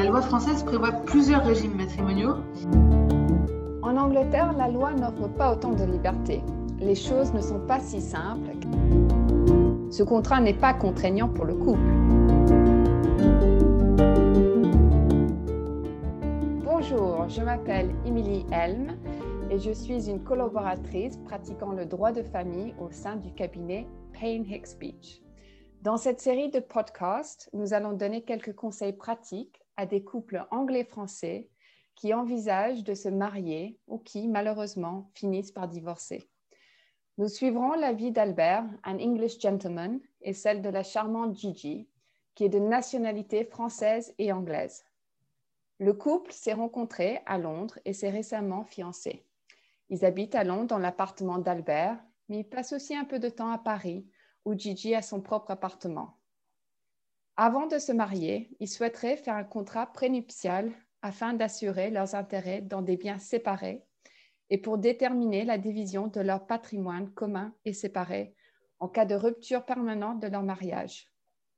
la loi française prévoit plusieurs régimes matrimoniaux. En Angleterre, la loi n'offre pas autant de liberté. Les choses ne sont pas si simples. Ce contrat n'est pas contraignant pour le couple. Bonjour, je m'appelle Emily Helm et je suis une collaboratrice pratiquant le droit de famille au sein du cabinet Payne Hicks Beach. Dans cette série de podcasts, nous allons donner quelques conseils pratiques à des couples anglais-français qui envisagent de se marier ou qui, malheureusement, finissent par divorcer. Nous suivrons la vie d'Albert, un English gentleman, et celle de la charmante Gigi, qui est de nationalité française et anglaise. Le couple s'est rencontré à Londres et s'est récemment fiancé. Ils habitent à Londres dans l'appartement d'Albert, mais ils passent aussi un peu de temps à Paris où Gigi a son propre appartement. Avant de se marier, ils souhaiteraient faire un contrat prénuptial afin d'assurer leurs intérêts dans des biens séparés et pour déterminer la division de leur patrimoine commun et séparé en cas de rupture permanente de leur mariage.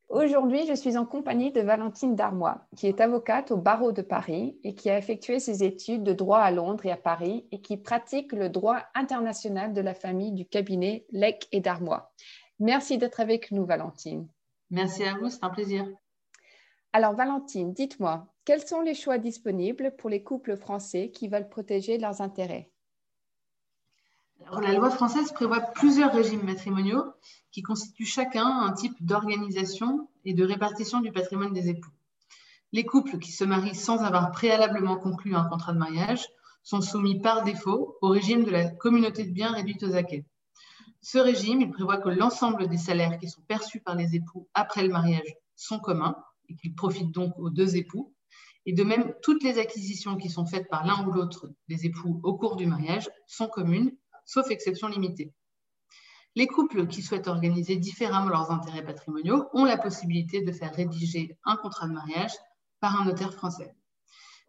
Aujourd'hui, je suis en compagnie de Valentine Darmois, qui est avocate au barreau de Paris et qui a effectué ses études de droit à Londres et à Paris et qui pratique le droit international de la famille du cabinet Lec et Darmois. Merci d'être avec nous, Valentine. Merci à vous, c'est un plaisir. Alors, Valentine, dites-moi, quels sont les choix disponibles pour les couples français qui veulent protéger leurs intérêts? La loi française prévoit plusieurs régimes matrimoniaux qui constituent chacun un type d'organisation et de répartition du patrimoine des époux. Les couples qui se marient sans avoir préalablement conclu un contrat de mariage sont soumis par défaut au régime de la communauté de biens réduite aux acquets. Ce régime, prévoit que l'ensemble des salaires qui sont perçus par les époux après le mariage sont communs et qu'ils profitent donc aux deux époux. Et de même, toutes les acquisitions qui sont faites par l'un ou l'autre des époux au cours du mariage sont communes, sauf exception limitée. Les couples qui souhaitent organiser différemment leurs intérêts patrimoniaux ont la possibilité de faire rédiger un contrat de mariage par un notaire français.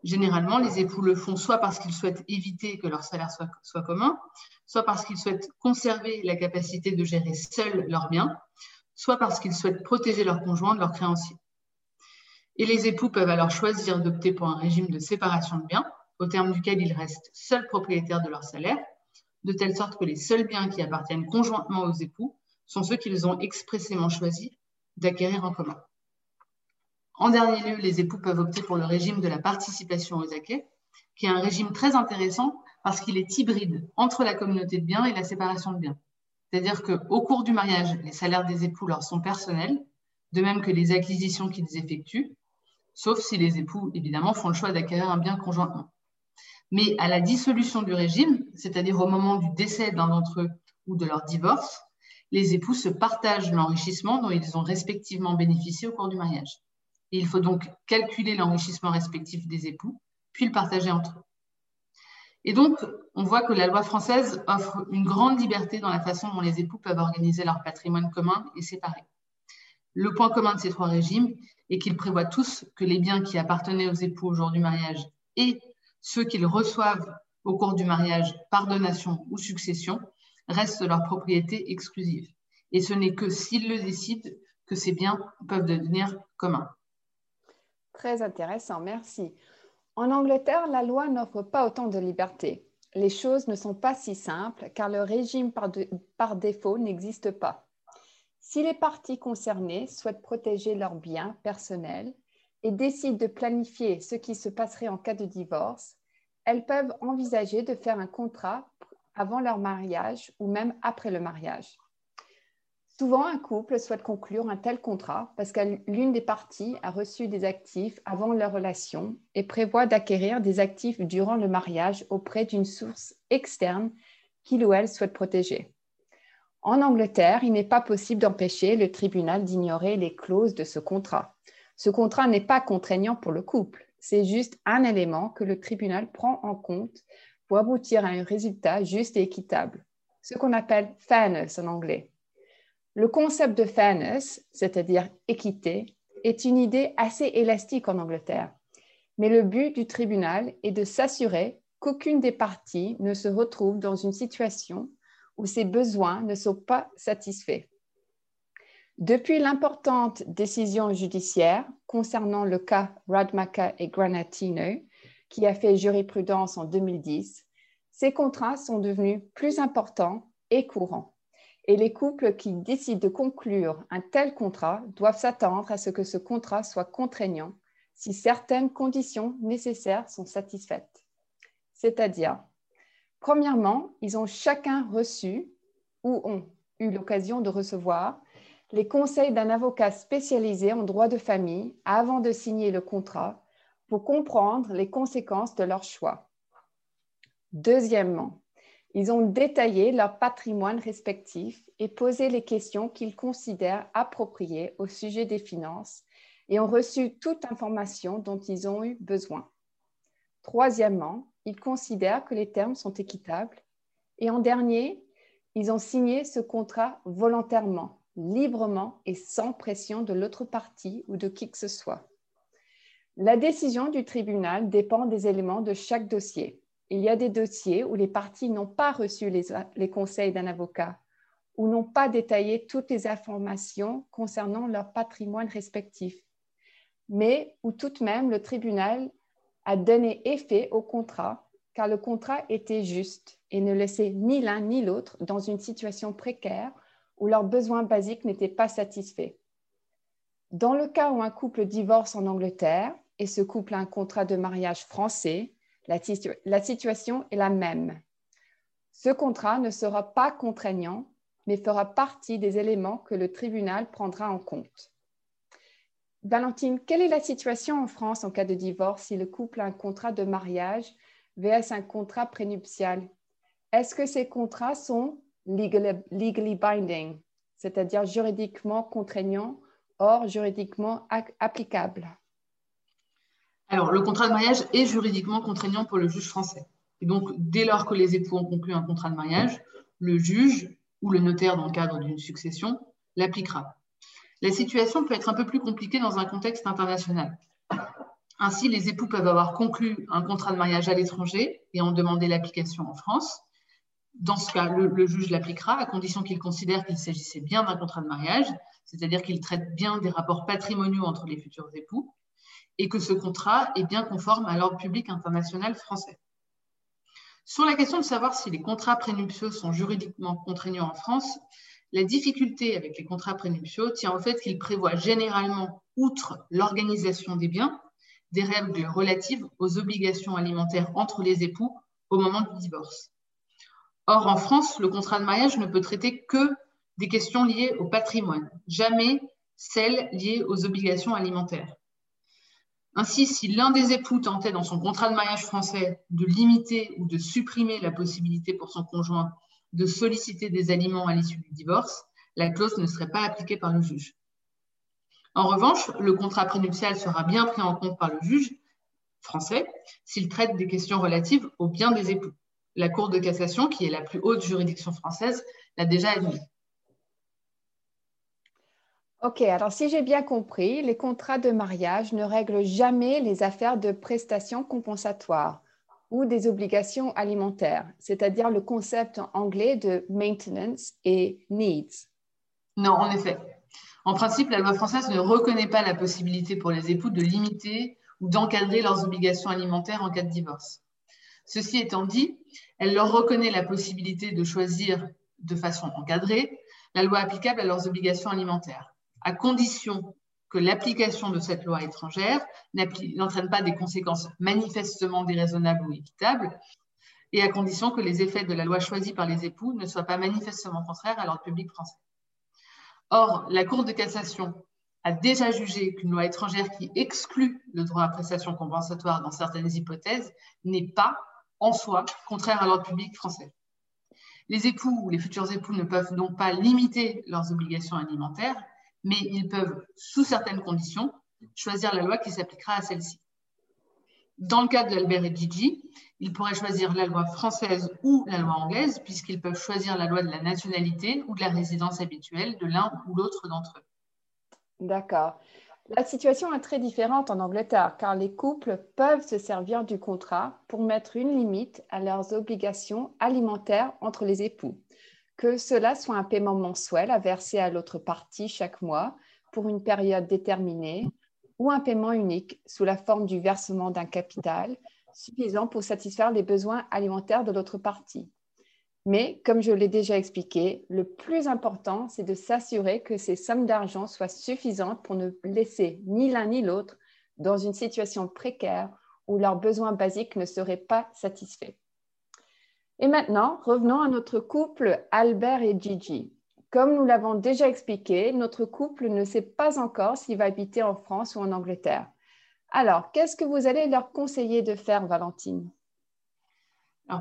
Généralement, les époux le font soit parce qu'ils souhaitent éviter que leur salaire soit, commun, soit parce qu'ils souhaitent conserver la capacité de gérer seuls leurs biens, soit parce qu'ils souhaitent protéger leurs conjoints de leurs créanciers. Et les époux peuvent alors choisir d'opter pour un régime de séparation de biens, au terme duquel ils restent seuls propriétaires de leur salaire, de telle sorte que les seuls biens qui appartiennent conjointement aux époux sont ceux qu'ils ont expressément choisi d'acquérir en commun. En dernier lieu, les époux peuvent opter pour le régime de la participation aux acquets, qui est un régime très intéressant parce qu'il est hybride entre la communauté de biens et la séparation de biens. C'est-à-dire qu'au cours du mariage, les salaires des époux leur sont personnels, de même que les acquisitions qu'ils effectuent, sauf si les époux, évidemment, font le choix d'acquérir un bien conjointement. Mais à la dissolution du régime, c'est-à-dire au moment du décès d'un d'entre eux ou de leur divorce, les époux se partagent l'enrichissement dont ils ont respectivement bénéficié au cours du mariage il faut donc calculer l'enrichissement respectif des époux, puis le partager entre eux. Et donc, on voit que la loi française offre une grande liberté dans la façon dont les époux peuvent organiser leur patrimoine commun et séparé. Le point commun de ces trois régimes est qu'ils prévoient tous que les biens qui appartenaient aux époux au jour du mariage et ceux qu'ils reçoivent au cours du mariage par donation ou succession restent leur propriété exclusive. Et ce n'est que s'ils le décident que ces biens peuvent devenir communs. Très intéressant, merci. En Angleterre, la loi n'offre pas autant de liberté. Les choses ne sont pas si simples car le régime par, défaut n'existe pas. Si les parties concernées souhaitent protéger leurs biens personnels et décident de planifier ce qui se passerait en cas de divorce, elles peuvent envisager de faire un contrat avant leur mariage ou même après le mariage. Souvent, un couple souhaite conclure un tel contrat parce que l'une des parties a reçu des actifs avant leur relation et prévoit d'acquérir des actifs durant le mariage auprès d'une source externe qu'il ou elle souhaite protéger. En Angleterre, il n'est pas possible d'empêcher le tribunal d'ignorer les clauses de ce contrat. Ce contrat n'est pas contraignant pour le couple, c'est juste un élément que le tribunal prend en compte pour aboutir à un résultat juste et équitable, ce qu'on appelle fairness en anglais. Le concept de fairness, c'est-à-dire équité, est une idée assez élastique en Angleterre. Mais le but du tribunal est de s'assurer qu'aucune des parties ne se retrouve dans une situation où ses besoins ne sont pas satisfaits. Depuis l'importante décision judiciaire concernant le cas Radmacher et Granatino, qui a fait jurisprudence en 2010, ces contrats sont devenus plus importants et courants. Et les couples qui décident de conclure un tel contrat doivent s'attendre à ce que ce contrat soit contraignant si certaines conditions nécessaires sont satisfaites. C'est-à-dire, premièrement, ils ont chacun reçu ou ont eu l'occasion de recevoir les conseils d'un avocat spécialisé en droit de famille avant de signer le contrat pour comprendre les conséquences de leur choix. Deuxièmement, ils ont détaillé leur patrimoine respectif et posé les questions qu'ils considèrent appropriées au sujet des finances et ont reçu toute information dont ils ont eu besoin. Troisièmement, ils considèrent que les termes sont équitables. Et en dernier, ils ont signé ce contrat volontairement, librement et sans pression de l'autre partie ou de qui que ce soit. La décision du tribunal dépend des éléments de chaque dossier. Il y a des dossiers où les parties n'ont pas reçu les, conseils d'un avocat ou n'ont pas détaillé toutes les informations concernant leur patrimoine respectif, mais où tout de même le tribunal a donné effet au contrat car le contrat était juste et ne laissait ni l'un ni l'autre dans une situation précaire où leurs besoins basiques n'étaient pas satisfaits. Dans le cas où un couple divorce en Angleterre et ce couple a un contrat de mariage français, la, situation est la même. Ce contrat ne sera pas contraignant, mais fera partie des éléments que le tribunal prendra en compte. Valentine, quelle est la situation en France en cas de divorce si le couple a un contrat de mariage vs un contrat prénuptial? Est-ce que ces contrats sont legally, binding, c'est-à-dire juridiquement contraignants, or juridiquement applicables Le contrat de mariage est juridiquement contraignant pour le juge français. Et donc, dès lors que les époux ont conclu un contrat de mariage, le juge ou le notaire, dans le cadre d'une succession, l'appliquera. La situation peut être un peu plus compliquée dans un contexte international. Ainsi, les époux peuvent avoir conclu un contrat de mariage à l'étranger et en demander l'application en France. Dans ce cas, le, juge l'appliquera à condition qu'il considère qu'il s'agissait bien d'un contrat de mariage, c'est-à-dire qu'il traite bien des rapports patrimoniaux entre les futurs époux et que ce contrat est bien conforme à l'ordre public international français. Sur la question de savoir si les contrats prénuptiaux sont juridiquement contraignants en France, la difficulté avec les contrats prénuptiaux tient au fait qu'ils prévoient généralement, outre l'organisation des biens, des règles relatives aux obligations alimentaires entre les époux au moment du divorce. Or, en France, le contrat de mariage ne peut traiter que des questions liées au patrimoine, jamais celles liées aux obligations alimentaires. Ainsi, si l'un des époux tentait dans son contrat de mariage français de limiter ou de supprimer la possibilité pour son conjoint de solliciter des aliments à l'issue du divorce, la clause ne serait pas appliquée par le juge. En revanche, le contrat prénuptial sera bien pris en compte par le juge français s'il traite des questions relatives au bien des époux. La Cour de cassation, qui est la plus haute juridiction française, l'a déjà admis. Ok, alors si j'ai bien compris, les contrats de mariage ne règlent jamais les affaires de prestations compensatoires ou des obligations alimentaires, c'est-à-dire le concept anglais de maintenance et needs. Non, en effet. En principe, la loi française ne reconnaît pas la possibilité pour les époux de limiter ou d'encadrer leurs obligations alimentaires en cas de divorce. Ceci étant dit, elle leur reconnaît la possibilité de choisir de façon encadrée la loi applicable à leurs obligations alimentaires, à condition que l'application de cette loi étrangère n'entraîne pas des conséquences manifestement déraisonnables ou équitables, et à condition que les effets de la loi choisie par les époux ne soient pas manifestement contraires à l'ordre public français. Or, la Cour de cassation a déjà jugé qu'une loi étrangère qui exclut le droit à prestation compensatoire dans certaines hypothèses n'est pas, en soi, contraire à l'ordre public français. Les époux ou les futurs époux ne peuvent donc pas limiter leurs obligations alimentaires, mais ils peuvent, sous certaines conditions, choisir la loi qui s'appliquera à celle-ci. Dans le cas de l'Albert et Gigi, ils pourraient choisir la loi française ou la loi anglaise, puisqu'ils peuvent choisir la loi de la nationalité ou de la résidence habituelle de l'un ou l'autre d'entre eux. D'accord. La situation est très différente en Angleterre, car les couples peuvent se servir du contrat pour mettre une limite à leurs obligations alimentaires entre les époux que cela soit un paiement mensuel à verser à l'autre partie chaque mois pour une période déterminée ou un paiement unique sous la forme du versement d'un capital suffisant pour satisfaire les besoins alimentaires de l'autre partie. Mais, comme je l'ai déjà expliqué, le plus important, c'est de s'assurer que ces sommes d'argent soient suffisantes pour ne laisser ni l'un ni l'autre dans une situation précaire où leurs besoins basiques ne seraient pas satisfaits. Et maintenant, revenons à notre couple Albert et Gigi. Comme nous l'avons déjà expliqué, notre couple ne sait pas encore s'il va habiter en France ou en Angleterre. Alors, qu'est-ce que vous allez leur conseiller de faire, Valentine?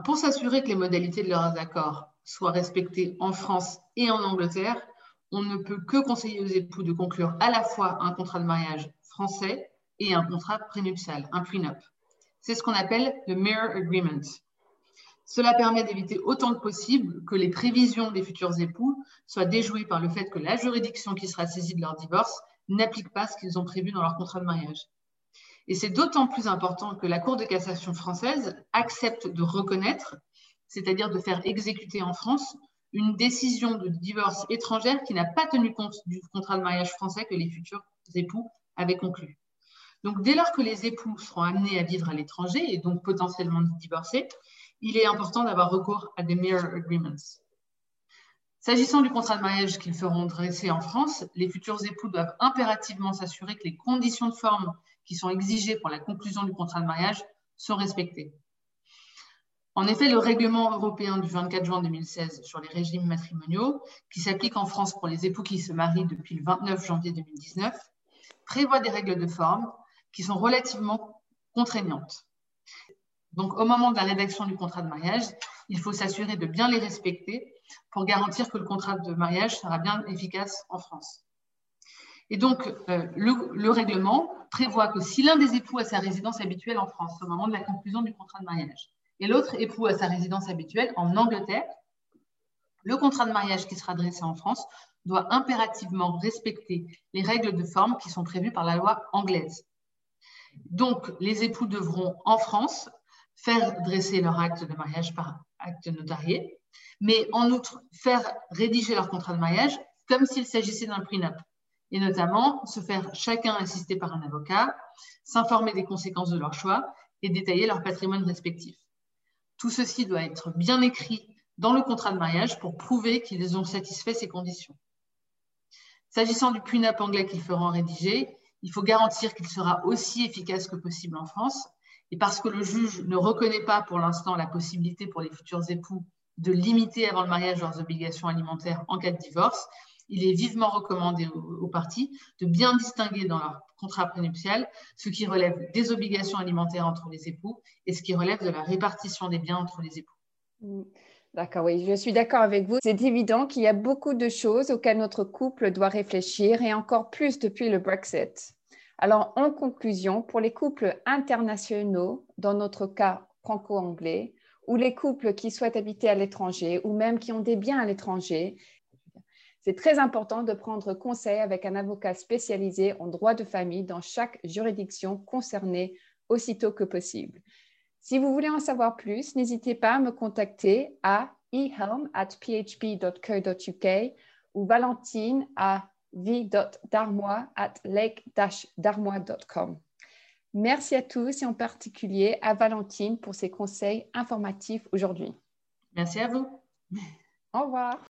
Pour s'assurer que les modalités de leurs accords soient respectées en France et en Angleterre, on ne peut que conseiller aux époux de conclure à la fois un contrat de mariage français et un contrat prénuptial, un prenup. C'est ce qu'on appelle le Mirror Agreement. Cela permet d'éviter autant que possible que les prévisions des futurs époux soient déjouées par le fait que la juridiction qui sera saisie de leur divorce n'applique pas ce qu'ils ont prévu dans leur contrat de mariage. Et c'est d'autant plus important que la Cour de cassation française accepte de reconnaître, c'est-à-dire de faire exécuter en France, une décision de divorce étrangère qui n'a pas tenu compte du contrat de mariage français que les futurs époux avaient conclu. Donc, dès lors que les époux seront amenés à vivre à l'étranger et donc potentiellement divorcer, il est important d'avoir recours à des mirror agreements. S'agissant du contrat de mariage qu'ils feront dresser en France, les futurs époux doivent impérativement s'assurer que les conditions de forme qui sont exigées pour la conclusion du contrat de mariage sont respectées. En effet, le règlement européen du 24 juin 2016 sur les régimes matrimoniaux, qui s'applique en France pour les époux qui se marient depuis le 29 janvier 2019, prévoit des règles de forme qui sont relativement contraignantes. Donc, au moment de la rédaction du contrat de mariage, il faut s'assurer de bien les respecter pour garantir que le contrat de mariage sera bien efficace en France. Et donc, euh, le, règlement prévoit que si l'un des époux a sa résidence habituelle en France au moment de la conclusion du contrat de mariage et l'autre époux a sa résidence habituelle en Angleterre, le contrat de mariage qui sera dressé en France doit impérativement respecter les règles de forme qui sont prévues par la loi anglaise. Donc, les époux devront en France faire dresser leur acte de mariage par acte notarié, mais en outre faire rédiger leur contrat de mariage comme s'il s'agissait d'un prenup et notamment se faire chacun assister par un avocat, s'informer des conséquences de leur choix et détailler leur patrimoine respectif. Tout ceci doit être bien écrit dans le contrat de mariage pour prouver qu'ils ont satisfait ces conditions. S'agissant du PUNAP anglais qu'ils feront rédiger, il faut garantir qu'il sera aussi efficace que possible en France. Et parce que le juge ne reconnaît pas pour l'instant la possibilité pour les futurs époux de limiter avant le mariage leurs obligations alimentaires en cas de divorce, il est vivement recommandé aux, parties de bien distinguer dans leur contrat prénuptial ce qui relève des obligations alimentaires entre les époux et ce qui relève de la répartition des biens entre les époux. Mm. D'accord, oui, je suis d'accord avec vous. C'est évident qu'il y a beaucoup de choses auxquelles notre couple doit réfléchir et encore plus depuis le Brexit. Alors, en conclusion, pour les couples internationaux, dans notre cas franco-anglais, ou les couples qui souhaitent habiter à l'étranger ou même qui ont des biens à l'étranger, c'est très important de prendre conseil avec un avocat spécialisé en droit de famille dans chaque juridiction concernée aussitôt que possible. Si vous voulez en savoir plus, n'hésitez pas à me contacter à ehelm at php.co.uk ou Valentine à v.darmois at lake-darmois.com. Merci à tous et en particulier à Valentine pour ses conseils informatifs aujourd'hui. Merci à vous. Au revoir.